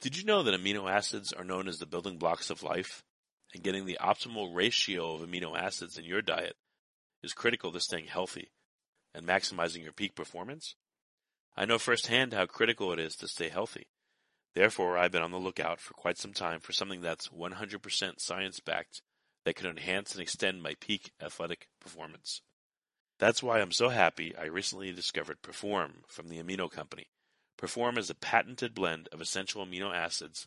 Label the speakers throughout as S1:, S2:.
S1: Did you know that amino acids are known as the building blocks of life? And getting the optimal ratio of amino acids in your diet is critical to staying healthy and maximizing your peak performance? I know firsthand how critical it is to stay healthy. Therefore, I've been on the lookout for quite some time for something that's 100% science backed that can enhance and extend my peak athletic performance. That's why I'm so happy I recently discovered Perform from the Amino Company. Perform is a patented blend of essential amino acids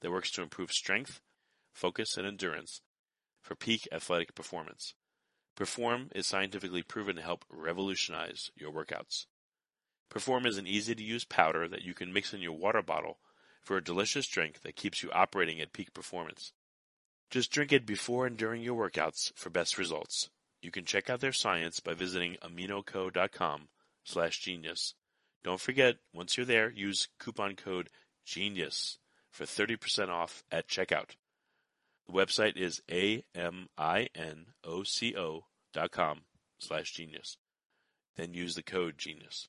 S1: that works to improve strength, focus, and endurance for peak athletic performance. Perform is scientifically proven to help revolutionize your workouts. Perform is an easy to use powder that you can mix in your water bottle for a delicious drink that keeps you operating at peak performance. Just drink it before and during your workouts for best results. You can check out their science by visiting aminoco.com slash genius. Don't forget, once you're there, use coupon code GENIUS for 30% off at checkout. The website is A-M-I-N-O-C-O dot com slash genius. Then use the code GENIUS.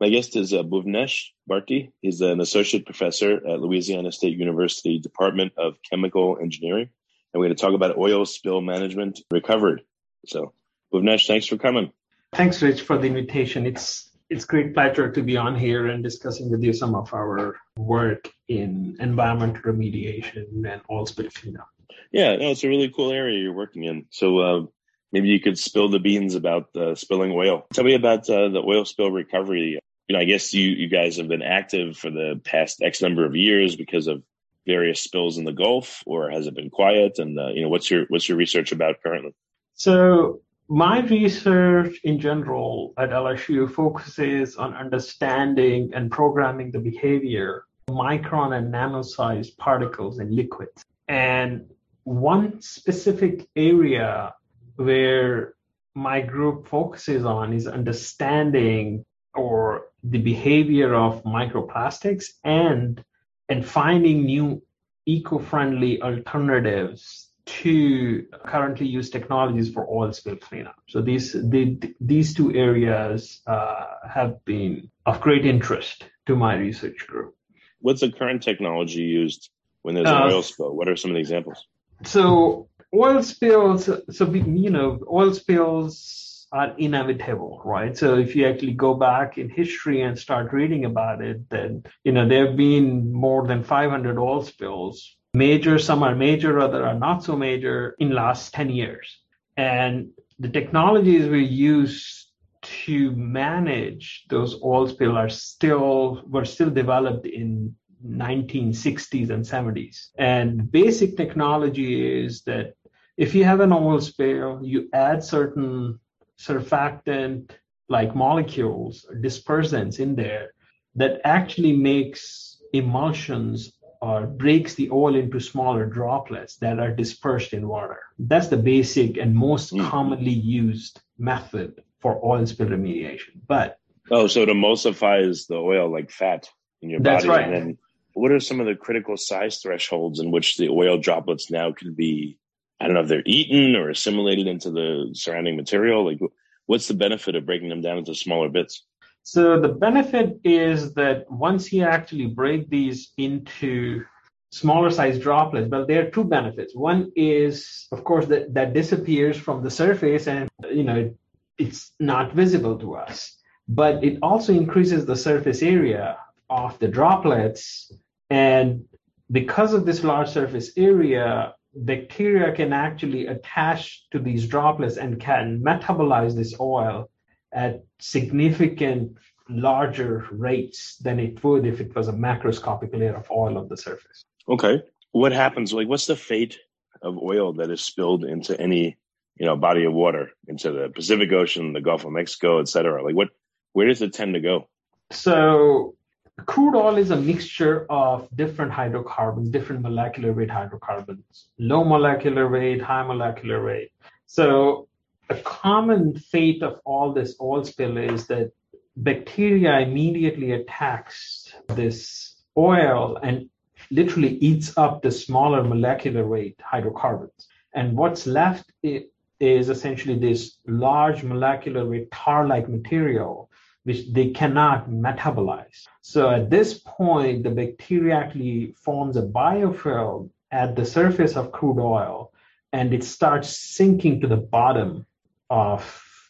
S2: My guest is uh, Bhuvnesh Bharti. He's an associate professor at Louisiana State University Department of Chemical Engineering. And we're going to talk about oil spill management recovered. So, Bhuvnesh, thanks for coming.
S3: Thanks, Rich, for the invitation. It's it's great pleasure to be on here and discussing with you some of our work in environmental remediation and oil spill cleanup.
S2: Yeah, no, it's a really cool area you're working in. So, uh, maybe you could spill the beans about uh, spilling oil. Tell me about uh, the oil spill recovery. You know, I guess you, you guys have been active for the past X number of years because of various spills in the Gulf, or has it been quiet? And uh, you know, what's your what's your research about currently?
S3: So my research in general at LSU focuses on understanding and programming the behavior of micron and nano-sized particles in liquids. And one specific area where my group focuses on is understanding or the behavior of microplastics and and finding new eco-friendly alternatives to currently used technologies for oil spill cleanup. So these the, these two areas uh, have been of great interest to my research group.
S2: What's the current technology used when there's an
S3: Uh,
S2: oil spill? What are some of the examples?
S3: So oil spills, so we, you know, oil spills are inevitable, right? So if you actually go back in history and start reading about it, then you know there have been more than 500 oil spills. Major, some are major, other are not so major in last 10 years. And the technologies we use to manage those oil spills are still were still developed in 1960s and 70s. And basic technology is that if you have an oil spill, you add certain surfactant like molecules, dispersants in there that actually makes emulsions or breaks the oil into smaller droplets that are dispersed in water. That's the basic and most
S2: Mm.
S3: commonly used method for oil spill remediation. But
S2: Oh, so it emulsifies the oil like fat in your
S3: That's
S2: body.
S3: right.
S2: And then what are some of the critical size thresholds in which the oil droplets now can be, I don't know if they're eaten or assimilated into the surrounding material? Like, what's the benefit of breaking them down into smaller bits?
S3: So the benefit is that once you actually break these into smaller size droplets, well, there are two benefits. One is, of course, that, that disappears from the surface and, you know, it's not visible to us. But it also increases the surface area of the droplets. And because of this large surface area, bacteria can actually attach to these droplets and can metabolize this oil at significant larger rates than it would if it was a macroscopic layer of oil on the surface.
S2: Okay. What happens? Like, what's the fate of oil that is spilled into any, you know, body of water, into the Pacific Ocean, the Gulf of Mexico, et cetera? Like, what, where does it tend to go?
S3: So, crude oil is a mixture of different hydrocarbons, different molecular weight hydrocarbons, low molecular weight, high molecular weight. So, a common fate of all this oil spill is that bacteria immediately attacks this oil and literally eats up the smaller molecular weight hydrocarbons. And what's left is essentially this large molecular weight tar-like material, which they cannot metabolize. So at this point, the bacteria actually forms a biofilm at the surface of crude oil, and it starts sinking to the bottom of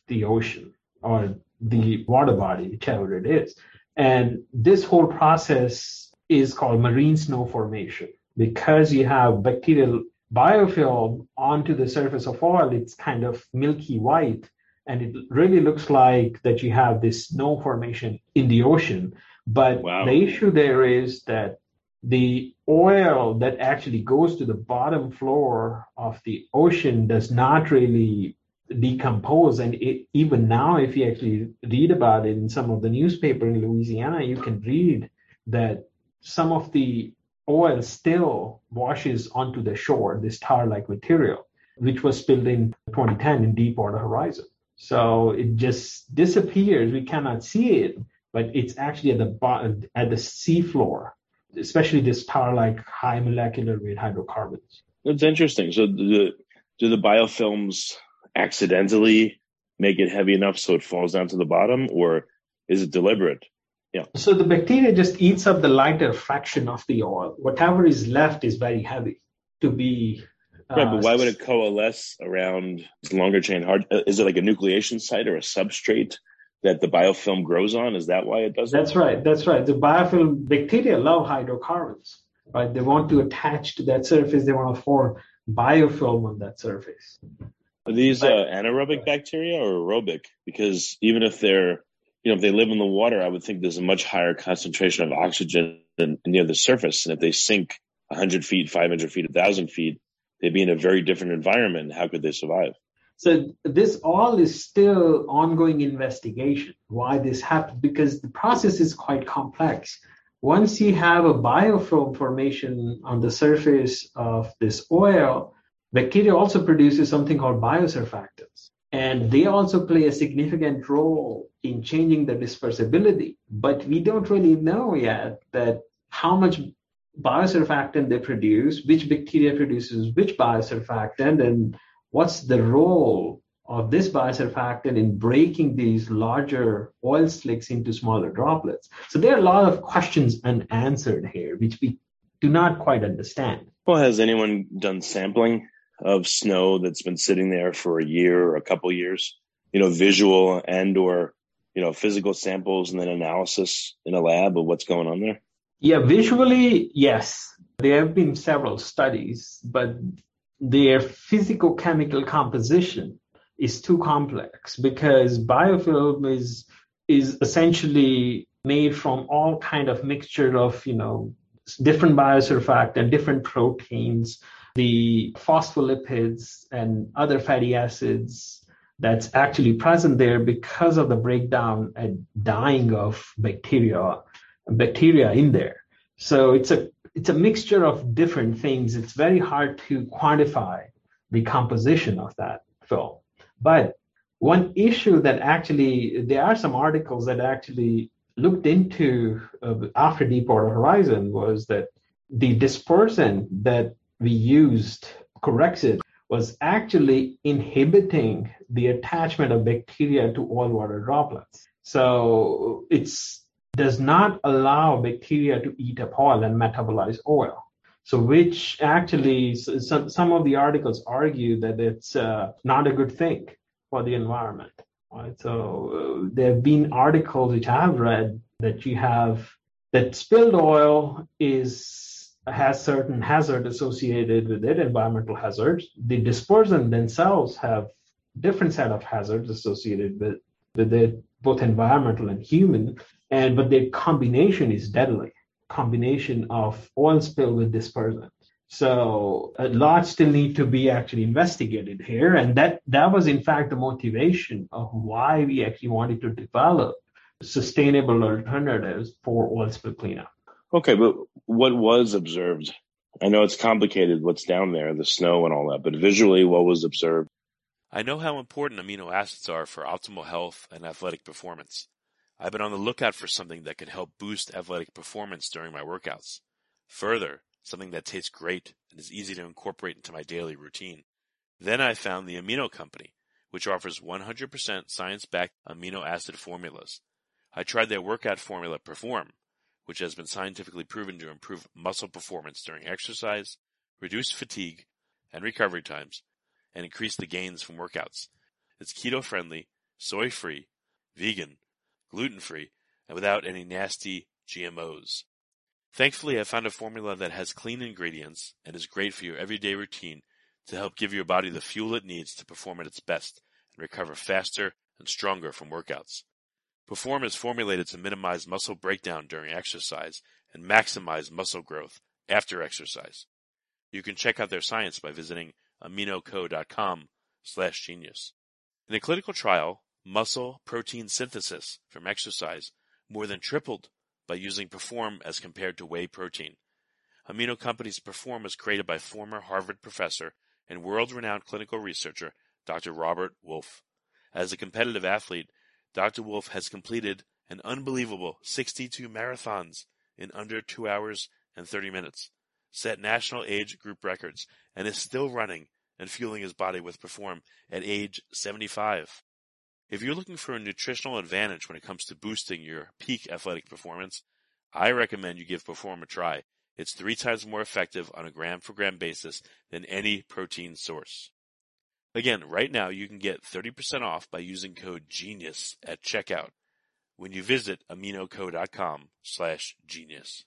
S3: the ocean or the water body, whichever it is. And this whole process is called marine snow formation. Because you have bacterial biofilm onto the surface of oil, it's kind of milky white. And it really looks like that you have this snow formation in the ocean. But wow. the issue there is that the oil that actually goes to the bottom floor of the ocean does not really decompose. And it, even now, if you actually read about it in some of the newspaper in Louisiana, you can read that some of the oil still washes onto the shore, this tar-like material, which was spilled in 2010 in Deepwater Horizon. So it just disappears. We cannot see it, but it's actually at the bottom, at the seafloor, especially this tar-like high molecular weight hydrocarbons.
S2: That's interesting. So the do the biofilms accidentally make it heavy enough so it falls down to the bottom, or is it deliberate?
S3: Yeah. So the bacteria just eats up the lighter fraction of the oil. Whatever is left is very heavy to be.
S2: Uh, right, but why would it coalesce around longer chain hard? Uh, is it like a nucleation site or a substrate that the biofilm grows on? Is that why it does
S3: That's
S2: that?
S3: right. That's right. The biofilm bacteria love hydrocarbons. Right, they want to attach to that surface. They want to form biofilm on that surface.
S2: Are these uh, anaerobic bacteria or aerobic? Because even if they're, you know, if they live in the water, I would think there's a much higher concentration of oxygen near the surface. And if they sink 100 feet, 500 feet, 1,000 feet, they'd be in a very different environment. How could they survive?
S3: So this all is still ongoing investigation. Why this happened? Because the process is quite complex. Once you have a biofilm formation on the surface of this oil, Bacteria also produces something called biosurfactants, and they also play a significant role in changing the dispersibility. But we don't really know yet that how much biosurfactant they produce, which bacteria produces which biosurfactant, and what's the role of this biosurfactant in breaking these larger oil slicks into smaller droplets. So there are a lot of questions unanswered here, which we do not quite understand.
S2: Well, has anyone done sampling of snow that's been sitting there for a year or a couple years, you know, visual and or, you know, physical samples and then analysis in a lab of what's going on there?
S3: Yeah, visually, yes. There have been several studies, but their physical chemical composition is too complex because biofilm is is essentially made from all kind of mixture of you know different biosurfactant, different proteins, the phospholipids and other fatty acids that's actually present there because of the breakdown and dying of bacteria bacteria in there. So it's a it's a mixture of different things. It's very hard to quantify the composition of that film. But one issue that actually there are some articles that actually looked into uh, after deepwater horizon was that the dispersant that we used Corexit was actually inhibiting the attachment of bacteria to oil water droplets. So it does not allow bacteria to eat up oil and metabolize oil. So which actually some, some of the articles argue that it's uh, not a good thing for the environment. Right? So uh, there have been articles which I have read that you have that spilled oil is has certain hazard associated with it, environmental hazards. The dispersant themselves have different set of hazards associated with, with it, both environmental and human, and but their combination is deadly. combination of oil spill with dispersant. So a lot still need to be actually investigated here, and that that was in fact the motivation of why we actually wanted to develop sustainable alternatives for oil spill cleanup.
S2: Okay, but what was observed? I know it's complicated what's down there, the snow and all that, but visually, what was observed?
S1: I know how important amino acids are for optimal health and athletic performance. I've been on the lookout for something that could help boost athletic performance during my workouts. Further, something that tastes great and is easy to incorporate into my daily routine. Then I found the Amino Company, which offers 100% science-backed amino acid formulas. I tried their workout formula Perform, which has been scientifically proven to improve muscle performance during exercise, reduce fatigue and recovery times, and increase the gains from workouts. It's keto friendly, soy free, vegan, gluten free, and without any nasty GMOs. Thankfully, I found a formula that has clean ingredients and is great for your everyday routine to help give your body the fuel it needs to perform at its best and recover faster and stronger from workouts. Perform is formulated to minimize muscle breakdown during exercise and maximize muscle growth after exercise. You can check out their science by visiting aminoco.com slash genius. In a clinical trial, muscle protein synthesis from exercise more than tripled by using Perform as compared to whey protein. Amino Company's Perform was created by former Harvard professor and world-renowned clinical researcher Dr. Robert Wolfe. As a competitive athlete, Dr. Wolfe has completed an unbelievable 62 marathons in under 2 hours and 30 minutes, set national age group records, and is still running and fueling his body with Perform at age 75. If you're looking for a nutritional advantage when it comes to boosting your peak athletic performance, I recommend you give Perform a try. It's three times more effective on a gram for gram basis than any protein source. Again, right now you can get 30% off by using code GENIUS at checkout when you visit aminoco.com slash genius.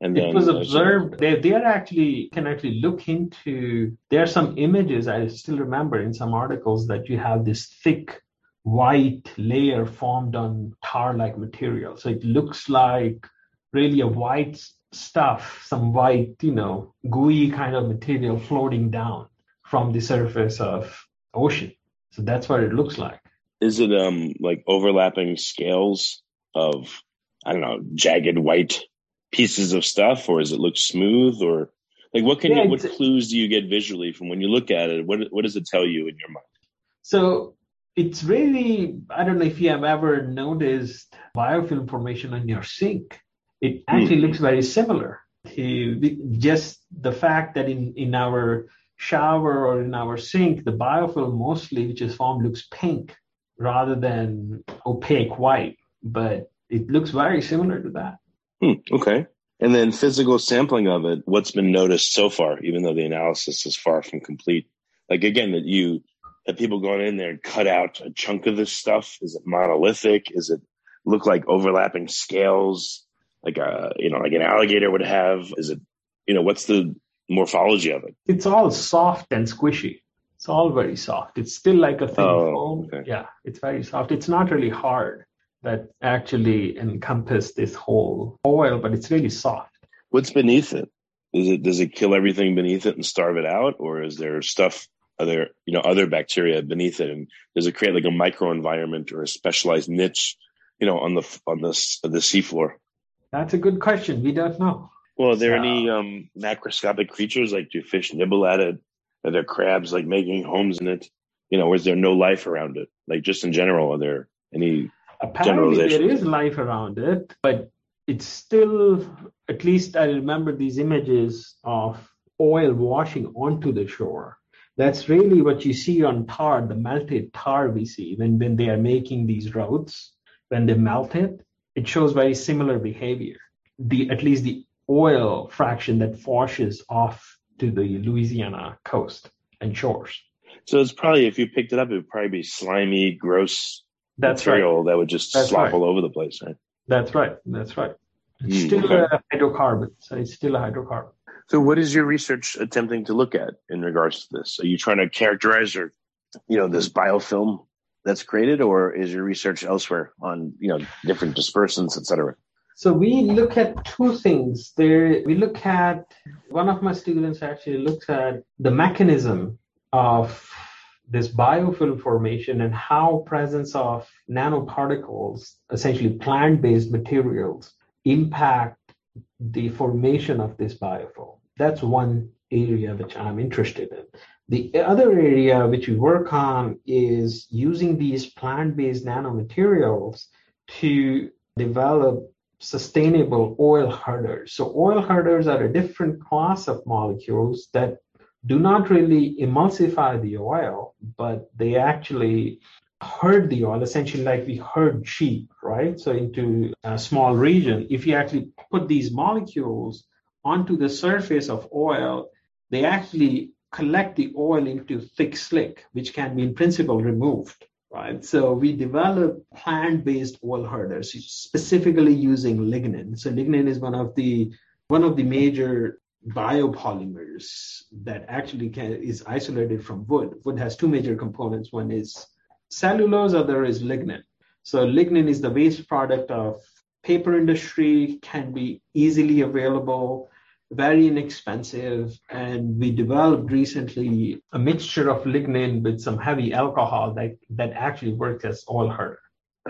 S3: And then, it was observed they they are actually can actually look into there are some images I still remember in some articles that you have this thick white layer formed on tar like material. So it looks like really a white stuff, some white, you know, gooey kind of material floating down from the surface of ocean. So that's what it looks like.
S2: Is it um like overlapping scales of I don't know, jagged white pieces of stuff or does it look smooth or like what can yeah, you what clues do you get visually from when you look at it? What what does it tell you in your mind?
S3: So it's really I don't know if you have ever noticed biofilm formation on your sink. It actually mm. looks very similar. To just the fact that in in our shower or in our sink, the biofilm mostly which is formed looks pink rather than opaque white, but it looks very similar to that.
S2: Hmm, okay. And then physical sampling of it, what's been noticed so far, even though the analysis is far from complete? Like again, that you have people going in there and cut out a chunk of this stuff? Is it monolithic? Is it look like overlapping scales, like a you know, like an alligator would have? Is it you know, what's the morphology of it?
S3: It's all soft and squishy. It's all very soft. It's still like a thin oh, foam. Okay. Yeah, it's very soft. It's not really hard that actually encompass this whole oil, but it's really soft.
S2: What's beneath it? Is it does it kill everything beneath it and starve it out, or is there stuff other you know other bacteria beneath it? And does it create like a microenvironment or a specialized niche you know on the on the the seafloor?
S3: That's a good question. We don't know.
S2: Well are there so, any um macroscopic creatures? Like do fish nibble at it? Are there crabs like making homes in it? You know or is there no life around it? Like just in general are there any
S3: apparently there is life around it but it's still at least i remember these images of oil washing onto the shore that's really what you see on tar, the melted tar we see when, when they are making these roads. When they melt it, it shows very similar behavior. The at least the oil fraction that washes off to the Louisiana coast and shores.
S2: So it's probably if you picked it up, it would probably be slimy, gross
S3: That's
S2: material
S3: right.
S2: that would just That's slop right. all over the place, right?
S3: That's right. That's right. It's mm, still okay. a hydrocarbon. So it's still a hydrocarbon.
S2: So, what is your research attempting to look at in regards to this? Are you trying to characterize or, you know, this biofilm that's created, or is your research elsewhere on, you know, different dispersants, et cetera?
S3: So we look at two things. There, we look at one of my students actually looks at the mechanism of this biofilm formation and how presence of nanoparticles, essentially plant-based materials, impact the formation of this biofilm. That's one area which I'm interested in. The other area which we work on is using these plant-based nanomaterials to develop sustainable oil herders. So oil herders are a different class of molecules that do not really emulsify the oil, but they actually herd the oil, essentially like we herd sheep, right? So into a small region. If you actually put these molecules onto the surface of oil, they actually collect the oil into thick slick, which can be in principle removed right? So we develop plant-based oil herders, specifically using lignin. So lignin is one of the one of the major biopolymers that actually can, is isolated from wood. Wood has two major components. One is cellulose, other is lignin. So lignin is the waste product of paper industry, can be easily available very inexpensive. And we developed recently a mixture of lignin with some heavy alcohol that, that actually works as oil herder.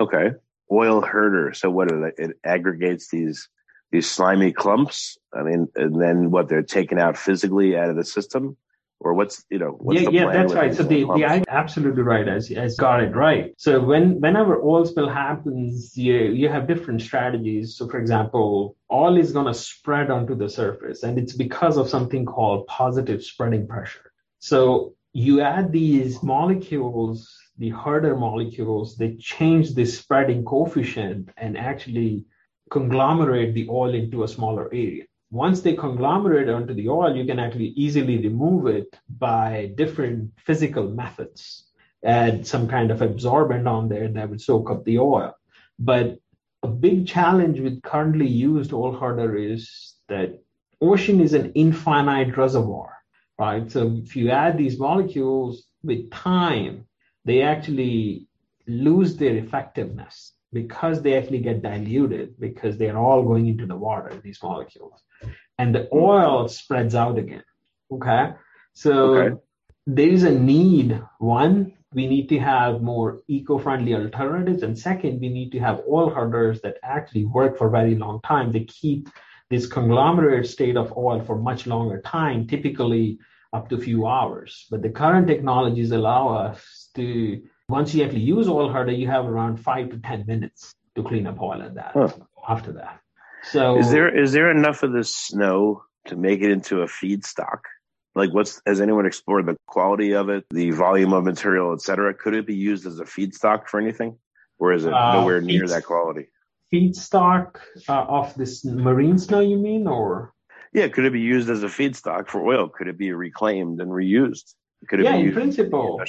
S4: Okay. Oil herder. So what it, it aggregates these these slimy clumps. I mean, and then what they're taken out physically out of the system? Or what's you know what's
S3: yeah yeah that's right. so the, the absolutely right as as got it right. So when whenever oil spill happens you you have different strategies. So for example oil is going to spread onto the surface and it's because of something called positive spreading pressure. So you add these molecules the herder molecules they change the spreading coefficient and actually conglomerate the oil into a smaller area once they conglomerate onto the oil, you can actually easily remove it by different physical methods. Add some kind of absorbent on there that would soak up the oil. But a big challenge with currently used oil herder is that ocean is an infinite reservoir, right? So if you add these molecules with time, they actually lose their effectiveness because they actually get diluted because they're all going into the water, these molecules and the oil spreads out again. Okay. So okay. there is a need. One, we need to have more eco-friendly alternatives. And second, we need to have oil herders that actually work for a very long time. They keep this conglomerate state of oil for much longer time, typically up to a few hours. But the current technologies allow us to, once you actually use oil herder, you have around five to 10 minutes to clean up oil at that huh. after that. So
S4: is there is there enough of the snow to make it into a feedstock? Like, what's has anyone explored the quality of it, the volume of material, et cetera? Could it be used as a feedstock for anything, or is it uh, nowhere near that quality?
S3: Feedstock uh, of this marine snow, you mean, or?
S4: Yeah, could it be used as a feedstock for oil? Could it be reclaimed and reused? Could it
S3: yeah,
S4: be
S3: in principle.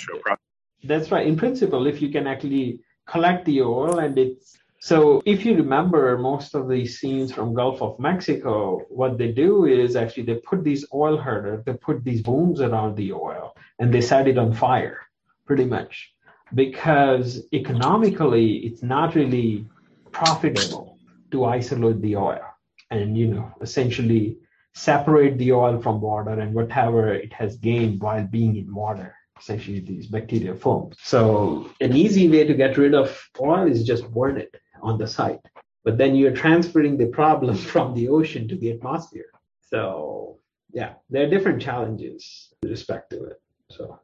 S3: That's right. In principle, if you can actually collect the oil and it's so if you remember most of these scenes from Gulf of Mexico, what they do is actually they put these oil herders, they put these booms around the oil and they set it on fire pretty much because economically it's not really profitable to isolate the oil and you know essentially separate the oil from water and whatever it has gained while being in water essentially these bacteria foams so an easy way to get rid of oil is just burn it on the site. But then you're transferring the problem from the ocean to the atmosphere. So yeah, there are different challenges with respect to it. So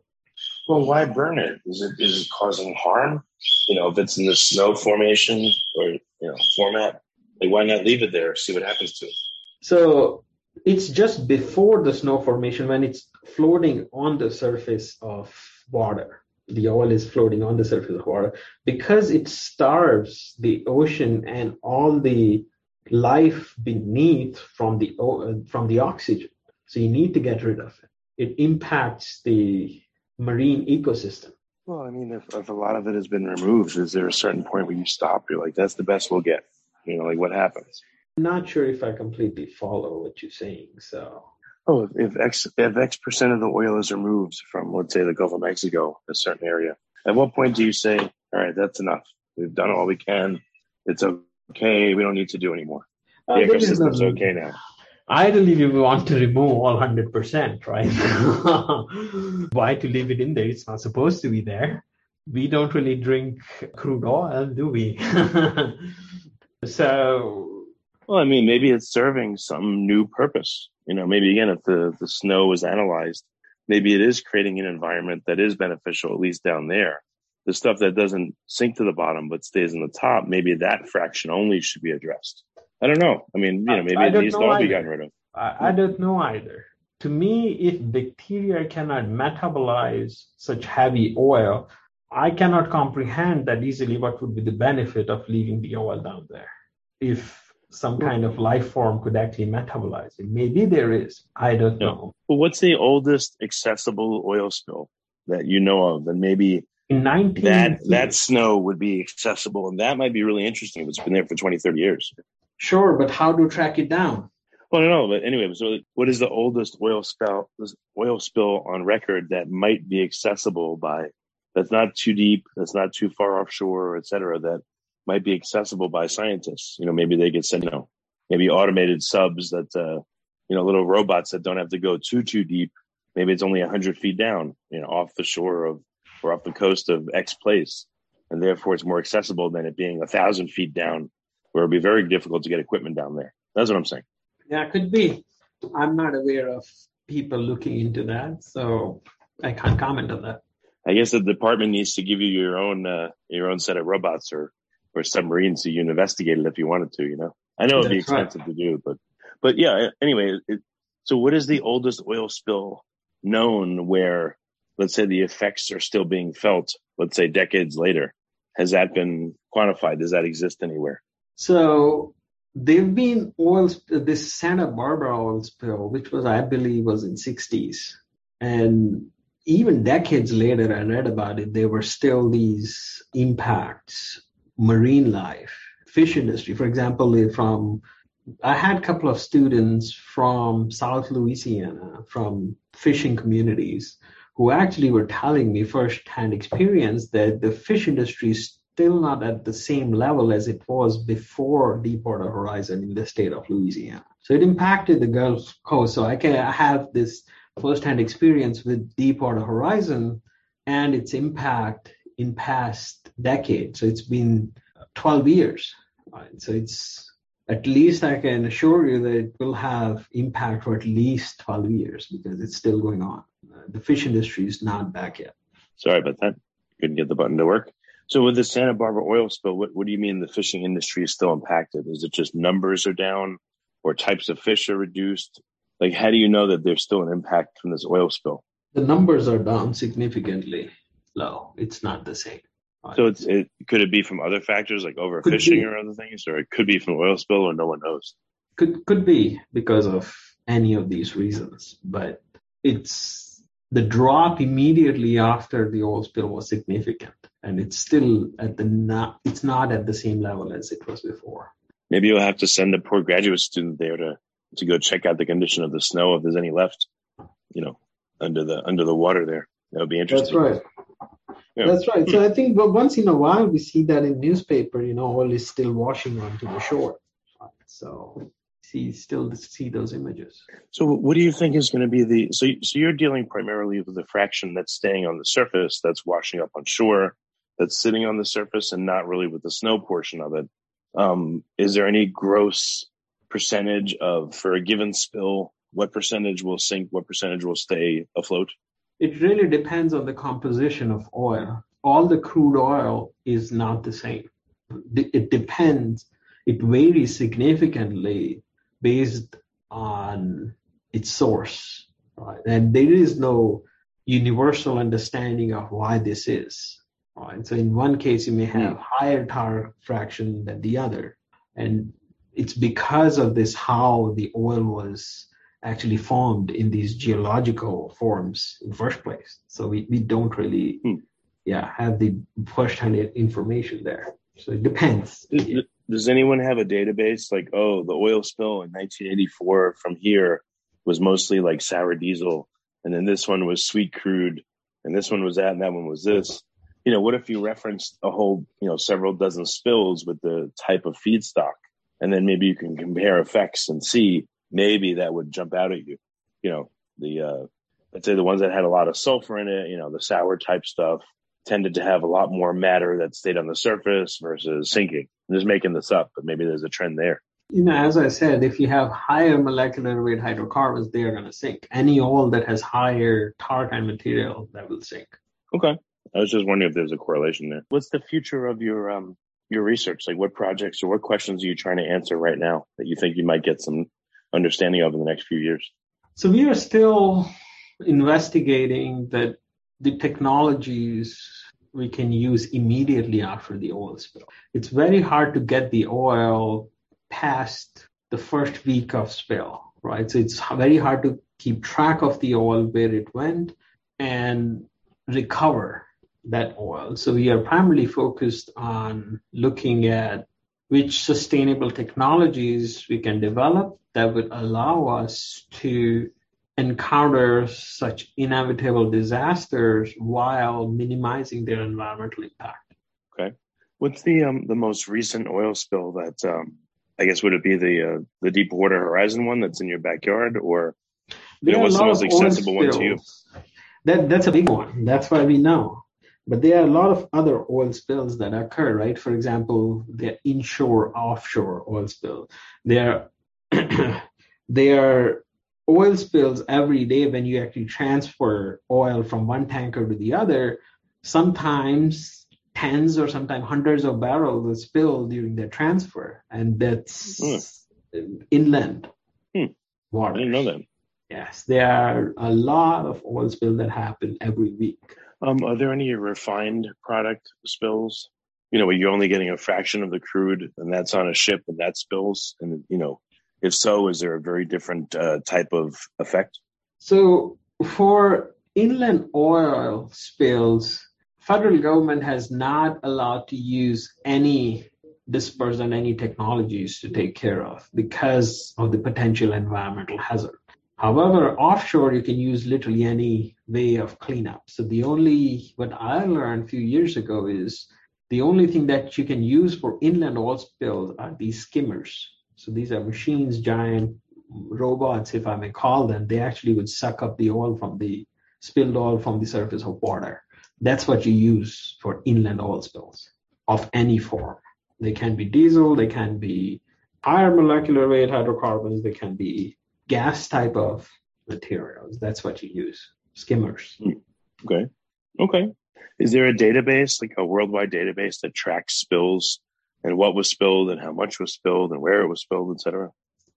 S2: well, why burn it? Is it is it causing harm? You know, if it's in the snow formation or you know format, like why not leave it there? See what happens to it.
S3: So it's just before the snow formation when it's floating on the surface of water. The oil is floating on the surface of water. Because it starves the ocean and all the life beneath from the uh, from the oxygen. So you need to get rid of it. It impacts the marine ecosystem.
S4: Well i mean if, if a lot of it has been removed is there a certain point where you stop? You're like that's the best we'll get. You know like what happens
S3: not sure if i completely follow what you're saying so
S4: Oh, if X if X percent of the oil is removed from, let's say, the Gulf of Mexico, a certain area, at what point do you say, "All right, that's enough. We've done all we can. It's okay
S2: we don't need to do anymore.
S3: Uh,
S2: the ecosystem's okay now.
S3: Ideally, we want to remove all 100%, right? Why to leave it in there? It's not supposed to be there. We don't really drink crude oil, do we? so,
S2: Well, I mean, maybe it's serving some new purpose. You know, maybe again, if the, the snow was analyzed, maybe it is creating an environment that is beneficial, at least down there. The stuff that doesn't sink to the bottom but stays in the top, maybe that fraction only should be addressed. I don't know. I mean, you know, maybe
S3: I
S2: it
S3: don't
S2: needs to all be gotten rid of.
S3: I, I don't know either. To me, if bacteria cannot metabolize such heavy oil, I cannot comprehend that easily what would be the benefit of leaving the oil down there. If some mm-hmm. kind of life form could actually metabolize it, maybe there is. I don't
S2: Yeah.
S3: know.
S2: Well, what's the oldest accessible oil spill that you know of? And maybe
S3: In 19
S2: that that snow would be accessible, and that might be really interesting if it's been there for 20, 30 years.
S3: sure, but how to track it down?
S2: Well, I don't know, but anyway, so what is the oldest oil spill oil spill on record that might be accessible by that's not too deep, that's not too far offshore, et cetera, that might be accessible by scientists? You know, maybe they could send, you know, maybe automated subs that, uh, you know, little robots that don't have to go too too deep. Maybe it's only hundred feet down, you know, off the shore of or off the coast of X place, and therefore it's more accessible than it being a thousand feet down, where it'd be very difficult to get equipment down there. That's what I'm saying.
S3: Yeah, could be. I'm not aware of people looking into that, so I can't comment on that.
S2: I guess the department needs to give you your own uh, your own set of robots or or submarines so you can investigate it if you wanted to. You know, I know it'd be
S3: That's right.
S2: expensive to do, but but yeah. Anyway, it, so what is the oldest oil spill known where, let's say, the effects are still being felt? Let's say decades later, has that been quantified? Does that exist anywhere?
S3: So there've been oil, this Santa Barbara oil spill, which was, I believe, was in 60s. And even decades later, I read about it, there were still these impacts, marine life, fish industry. For example, from, I had a couple of students from South Louisiana, from fishing communities, who actually were telling me firsthand experience that the fish industry is still not at the same level as it was before Deepwater Horizon in the state of Louisiana. So it impacted the Gulf Coast. So I can I have this firsthand experience with Deepwater Horizon and its impact in past decades. So it's been 12 years. Right? So it's at least I can assure you that it will have impact for at least 12 years because it's still going on. Uh, the fish industry is not back yet.
S2: Sorry about that. Couldn't get the button to work. So with the Santa Barbara oil spill, what, what do you mean the fishing industry is still impacted? Is it just numbers are down or types of fish are reduced? Like, how do you know that there's still an impact from this oil spill?
S3: The numbers are down significantly low. It's not the same.
S2: So it's, it could it be from other factors like overfishing or other things, or it could be from oil spill or no one knows.
S3: could could be because of any of these reasons, but it's the drop immediately after the oil spill was significant, and it's still at the not it's not at the same level as it was before.
S2: Maybe you'll have to send a poor graduate student there to to go check out the condition of the snow if there's any left, you know, under the under the water there. That would be interesting.
S3: That's right.
S2: Yeah.
S3: That's right. So I think, once in a while we see that in newspaper, you know, oil is still washing onto the shore. So see, still see those images.
S2: So what do you think is going to be the so so you're dealing primarily with the fraction that's staying on the surface, that's washing up on shore, that's sitting on the surface, and not really with the snow portion of it. Um, is there any gross percentage of for a given spill? What percentage will sink? What percentage will stay afloat?
S3: It really depends on the composition of oil. All the crude oil is not the same. It depends. It varies significantly based on its source. Right? And there is no universal understanding of why this is. Right? So in one case, you may have hmm. higher tar fraction than the other. And it's because of this how the oil was actually formed in these geological forms in the first place. So we, we don't really,
S2: Hmm.
S3: yeah, have the first-hand information there. So it depends.
S2: Does, does anyone have a database like, oh, the oil spill in 1984 from here was mostly like sour diesel, and then this one was sweet crude, and this one was that, and that one was this? you know, what if you referenced a whole, you know, several dozen spills with the type of feedstock, and then maybe you can compare effects and see maybe that would jump out at you. You know, the uh, let's say the ones that had a lot of sulfur in it, you know, the sour type stuff tended to have a lot more matter that stayed on the surface versus sinking. I'm just making this up, but maybe there's a trend there.
S3: You know, as I said, if you have higher molecular weight hydrocarbons, they are going to sink. Any oil that has higher tar kind material, that will sink.
S2: Okay. I was just wondering if there's a correlation there. What's the future of your um your research? Like what projects or what questions are you trying to answer right now that you think you might get some understanding in the next few years?
S3: So we are still investigating that the technologies we can use immediately after the oil spill. It's very hard to get the oil past the first week of spill, right? So it's very hard to keep track of the oil, where it went, and recover that oil. So we are primarily focused on looking at which sustainable technologies we can develop that would allow us to encounter such inevitable disasters while minimizing their environmental impact.
S2: Okay. What's the um, the most recent oil spill that um, I guess would it be the uh, the Deepwater Horizon one that's in your backyard, or you know, what's the most accessible one to you?
S3: That that's a big one. That's why we know. But there are a lot of other oil spills that occur, right? For example, the inshore, offshore oil spill. There, there are oil spills every day when you actually transfer oil from one tanker to the other. Sometimes tens or sometimes hundreds of barrels spill during the transfer, and that's mm. inland
S2: hmm. water. I didn't know that.
S3: Yes, there are a lot of oil spills that happen every week.
S2: Um, are there any refined product spills? You know, where you're only getting a fraction of the crude, and that's on a ship, and that spills, and you know, if so, is there a very different uh, type of effect?
S3: So, for inland oil spills, federal government has not allowed to use any dispersant, any technologies to take care of because of the potential environmental hazard. However, offshore, you can use literally any way of cleanup. So the only, what I learned a few years ago is the only thing that you can use for inland oil spills are these skimmers. So these are machines, giant robots, if I may call them. They actually would suck up the oil from the spilled oil from the surface of water. That's what you use for inland oil spills of any form. They can be diesel, they can be higher molecular weight hydrocarbons, they can be gas type of materials. That's what you use, skimmers.
S2: Okay. Okay. Is there a database, like a worldwide database that tracks spills and what was spilled and how much was spilled and where it was spilled, etc.?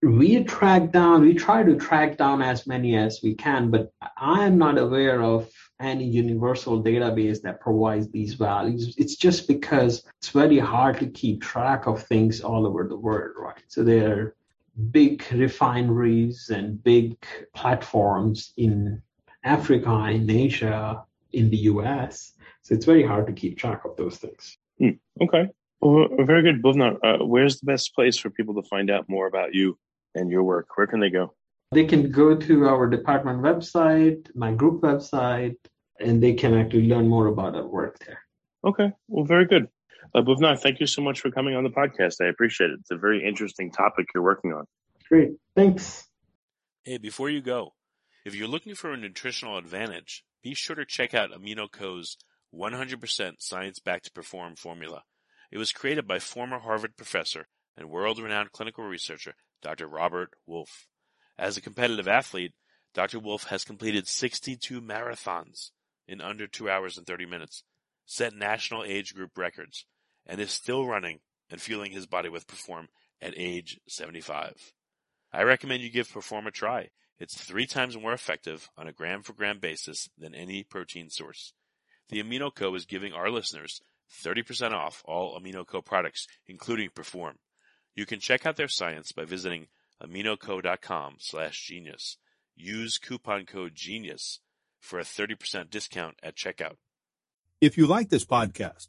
S3: We track down, we try to track down as many as we can, but I am not aware of any universal database that provides these values. It's just because it's very hard to keep track of things all over the world, right? So there big refineries and big platforms in Africa, in Asia, in the US. So it's very hard to keep track of those things.
S2: Hmm. Okay. Well, very good, Bhuvnar. Uh, where's the best place for people to find out more about you and your work? Where can they go?
S3: They can go to our department website, my group website, and they can actually learn more about our work there.
S2: Okay. Well, very good. Uh, Bhuvnar, thank you so much for coming on the podcast. I appreciate it. It's a very interesting topic you're working on.
S3: Great. Thanks.
S1: Hey, before you go, if you're looking for a nutritional advantage, be sure to check out AminoCo's 100% science-backed to perform formula. It was created by former Harvard professor and world-renowned clinical researcher Dr. Robert Wolfe. As a competitive athlete, Dr. Wolfe has completed 62 marathons in under 2 hours and 30 minutes, set national age group records, and is still running and fueling his body with Perform at age 75. I recommend you give Perform a try. It's three times more effective on a gram for gram basis than any protein source. The AminoCo is giving our listeners 30% off all AminoCo products, including Perform. You can check out their science by visiting aminoco.com slash genius. Use coupon code GENIUS for a 30% discount at checkout.
S5: If you like this podcast,